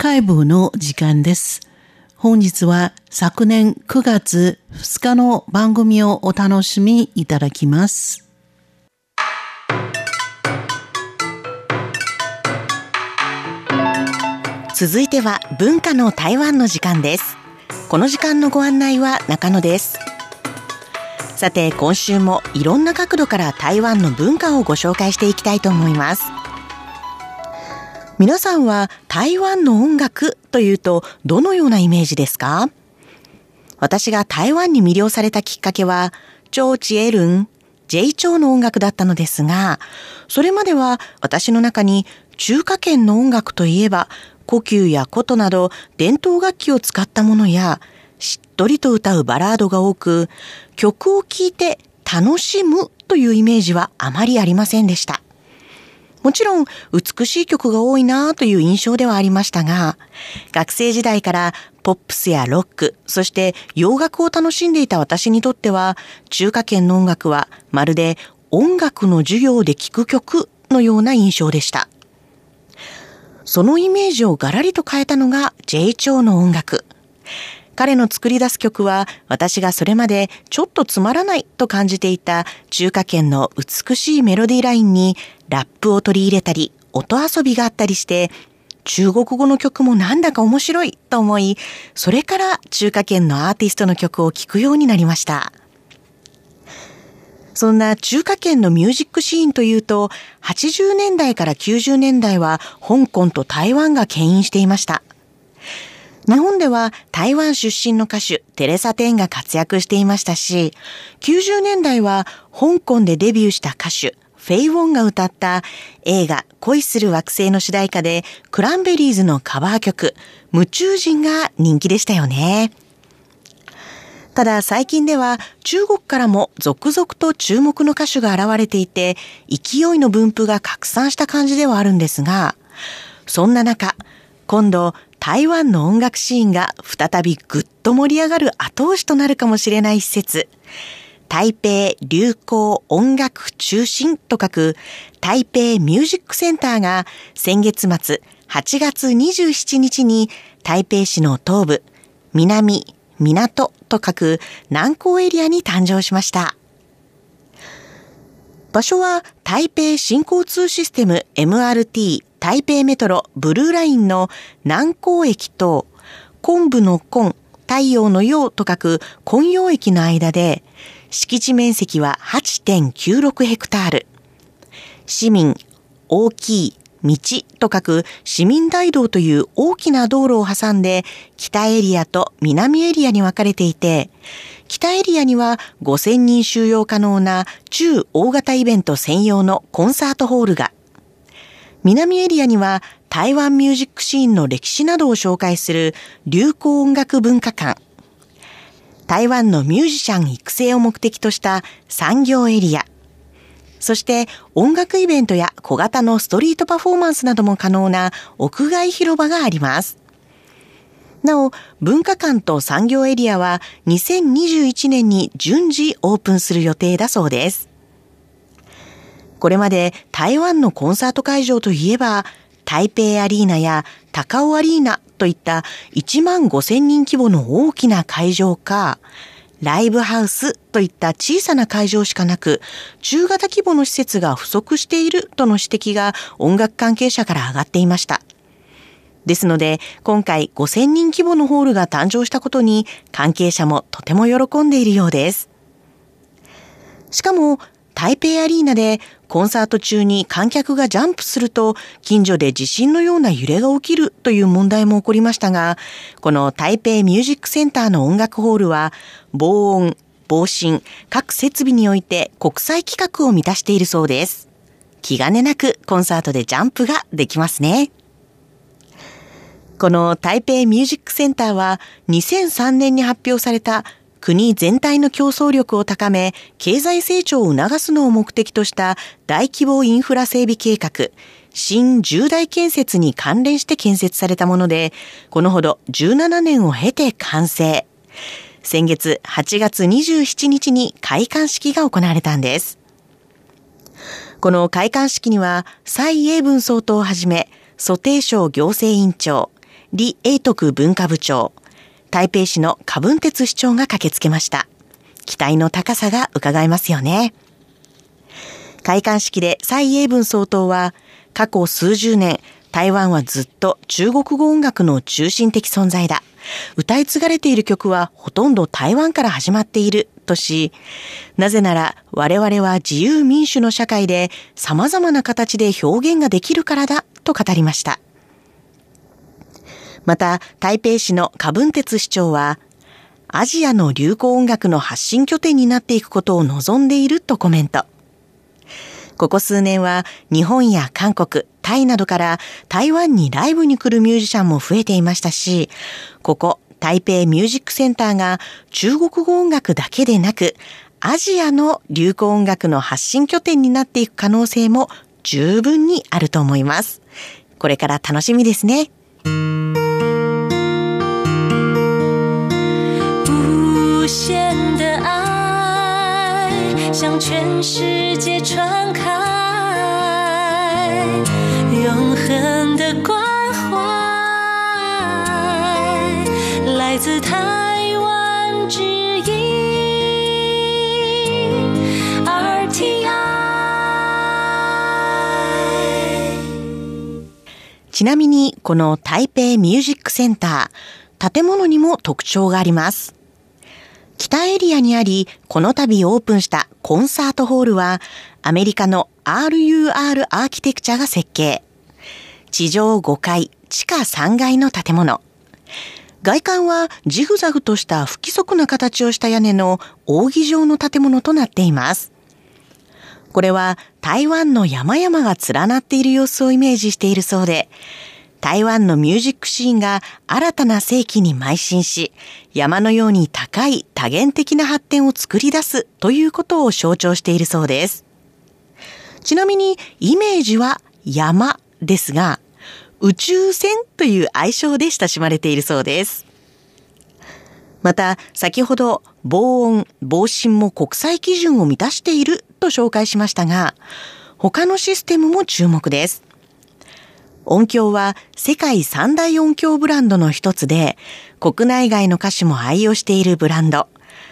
カイブの時間です。本日は昨年9月2日の番組をお楽しみいただきます。続いては文化の台湾の時間です。この時間のご案内は中野です。さて今週もいろんな角度から台湾の文化をご紹介していきたいと思います。皆さんは台湾の音楽というとどのようなイメージですか？私が台湾に魅了されたきっかけは、張智エルン、J 長の音楽だったのですが、それまでは私の中に中華圏の音楽といえば、呼吸や琴など伝統楽器を使ったものや、しっとりと歌うバラードが多く、曲を聴いて楽しむというイメージはあまりありませんでした。もちろん美しい曲が多いなという印象ではありましたが、学生時代からポップスやロック、そして洋楽を楽しんでいた私にとっては、中華圏の音楽はまるで音楽の授業で聴く曲のような印象でした。そのイメージをガラリと変えたのが J 長の音楽。彼の作り出す曲は私がそれまでちょっとつまらないと感じていた中華圏の美しいメロディーラインにラップを取り入れたり音遊びがあったりして中国語の曲もなんだか面白いと思いそれから中華圏のアーティストの曲を聴くようになりました。そんな中華圏のミュージックシーンというと、80年代から90年代は香港と台湾が牽引していました。日本では台湾出身の歌手テレサ・テンが活躍していましたし、90年代は香港でデビューした歌手フェイ・ウォンが歌った映画恋する惑星の主題歌でクランベリーズのカバー曲夢中人が人気でしたよね。ただ最近では中国からも続々と注目の歌手が現れていて勢いの分布が拡散した感じではあるんですが、そんな中、今度台湾の音楽シーンが再びぐっと盛り上がる後押しとなるかもしれない施設、台北流行音楽中心と書く台北ミュージックセンターが先月末8月27日に台北市の東部、南、港と書く南港エリアに誕生しました。場所は台北新交通システム MRT 台北メトロブルーラインの南港駅と昆布の昆、太陽の陽と書く昆陽駅の間で敷地面積は8.96ヘクタール。市民、大きい、道と書く市民大道という大きな道路を挟んで北エリアと南エリアに分かれていて、北エリアには5000人収容可能な中大型イベント専用のコンサートホールが、南エリアには台湾ミュージックシーンの歴史などを紹介する流行音楽文化館、台湾のミュージシャン育成を目的とした産業エリア、そして音楽イベントや小型のストリートパフォーマンスなども可能な屋外広場があります。なお、文化館と産業エリアは2021年に順次オープンする予定だそうです。これまで台湾のコンサート会場といえば、台北アリーナや高尾アリーナといった1万5千人規模の大きな会場か、ライブハウスといった小さな会場しかなく、中型規模の施設が不足しているとの指摘が音楽関係者から上がっていました。ですので、今回5000人規模のホールが誕生したことに関係者もとても喜んでいるようです。しかも、台北アリーナでコンサート中に観客がジャンプすると近所で地震のような揺れが起きるという問題も起こりましたが、この台北ミュージックセンターの音楽ホールは防音、防振、各設備において国際規格を満たしているそうです。気兼ねなくコンサートでジャンプができますね。この台北ミュージックセンターは2003年に発表された国全体の競争力を高め、経済成長を促すのを目的とした大規模インフラ整備計画、新重大建設に関連して建設されたもので、このほど17年を経て完成。先月8月27日に開館式が行われたんです。この開館式には、蔡英文総統をはじめ、蘇定省行政委員長、李英徳文化部長、台北市のカブンテツ市長が駆けつけました。期待の高さが伺えますよね。開館式で蔡英文総統は、過去数十年、台湾はずっと中国語音楽の中心的存在だ。歌い継がれている曲はほとんど台湾から始まっているとし、なぜなら我々は自由民主の社会で様々な形で表現ができるからだと語りました。また、台北市のカブンテツ市長は、アジアの流行音楽の発信拠点になっていくことを望んでいるとコメント。ここ数年は日本や韓国、タイなどから台湾にライブに来るミュージシャンも増えていましたし、ここ台北ミュージックセンターが中国語音楽だけでなく、アジアの流行音楽の発信拠点になっていく可能性も十分にあると思います。これから楽しみですね。限的爱向全世界传开，永恒的关怀来自台湾之音 RTI。ちなみに、この台北ミュージックセンター、建物にも特徴があります。北エリアにあり、この度オープンしたコンサートホールは、アメリカの RUR アーキテクチャが設計。地上5階、地下3階の建物。外観はジグザグとした不規則な形をした屋根の扇状の建物となっています。これは台湾の山々が連なっている様子をイメージしているそうで、台湾のミュージックシーンが新たな世紀に邁進し、山のように高い多元的な発展を作り出すということを象徴しているそうです。ちなみにイメージは山ですが、宇宙船という愛称で親しまれているそうです。また、先ほど防音、防振も国際基準を満たしていると紹介しましたが、他のシステムも注目です。音響は世界三大音響ブランドの一つで、国内外の歌手も愛用しているブランド、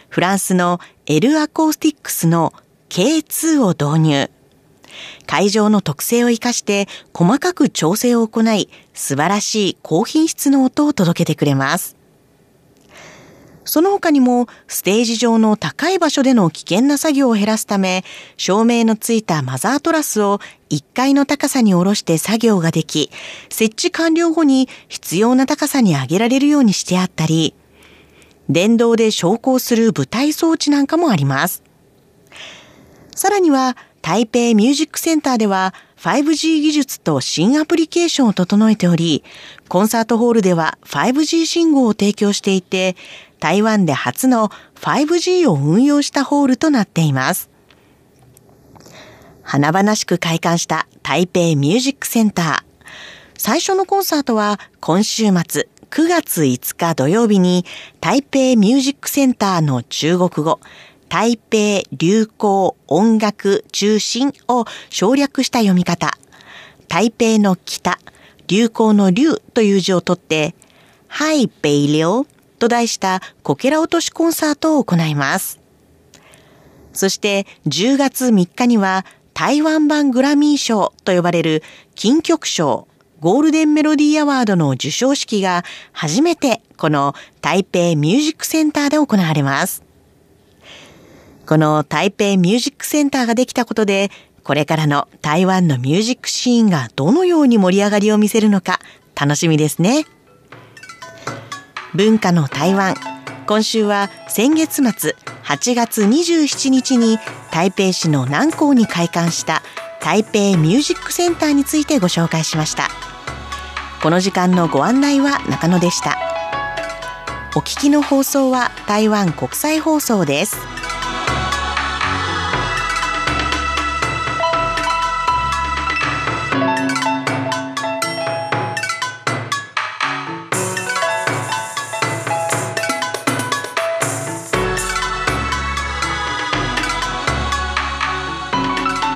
フランスのエルアコースティックスの K2 を導入。会場の特性を活かして細かく調整を行い、素晴らしい高品質の音を届けてくれます。その他にも、ステージ上の高い場所での危険な作業を減らすため、照明のついたマザートラスを1階の高さに下ろして作業ができ、設置完了後に必要な高さに上げられるようにしてあったり、電動で昇降する舞台装置なんかもあります。さらには、台北ミュージックセンターでは 5G 技術と新アプリケーションを整えており、コンサートホールでは 5G 信号を提供していて、台湾で初の 5G を運用したホールとなっています。華々しく開館した台北ミュージックセンター。最初のコンサートは今週末9月5日土曜日に台北ミュージックセンターの中国語台北流行音楽中心を省略した読み方台北の北流行の流という字を取ってハイペイリオと題したこけら落としコンサートを行います。そして10月3日には台湾版グラミー賞と呼ばれる金曲賞ゴールデンメロディーアワードの授賞式が初めてこの台北ミュージックセンターで行われます。この台北ミュージックセンターができたことで、これからの台湾のミュージックシーンがどのように盛り上がりを見せるのか楽しみですね。文化の台湾。今週は先月末8月27日に台北市の南港に開館した台北ミュージックセンターについてご紹介しました。この時間のご案内は中野でした。お聞きの放送は台湾国際放送です。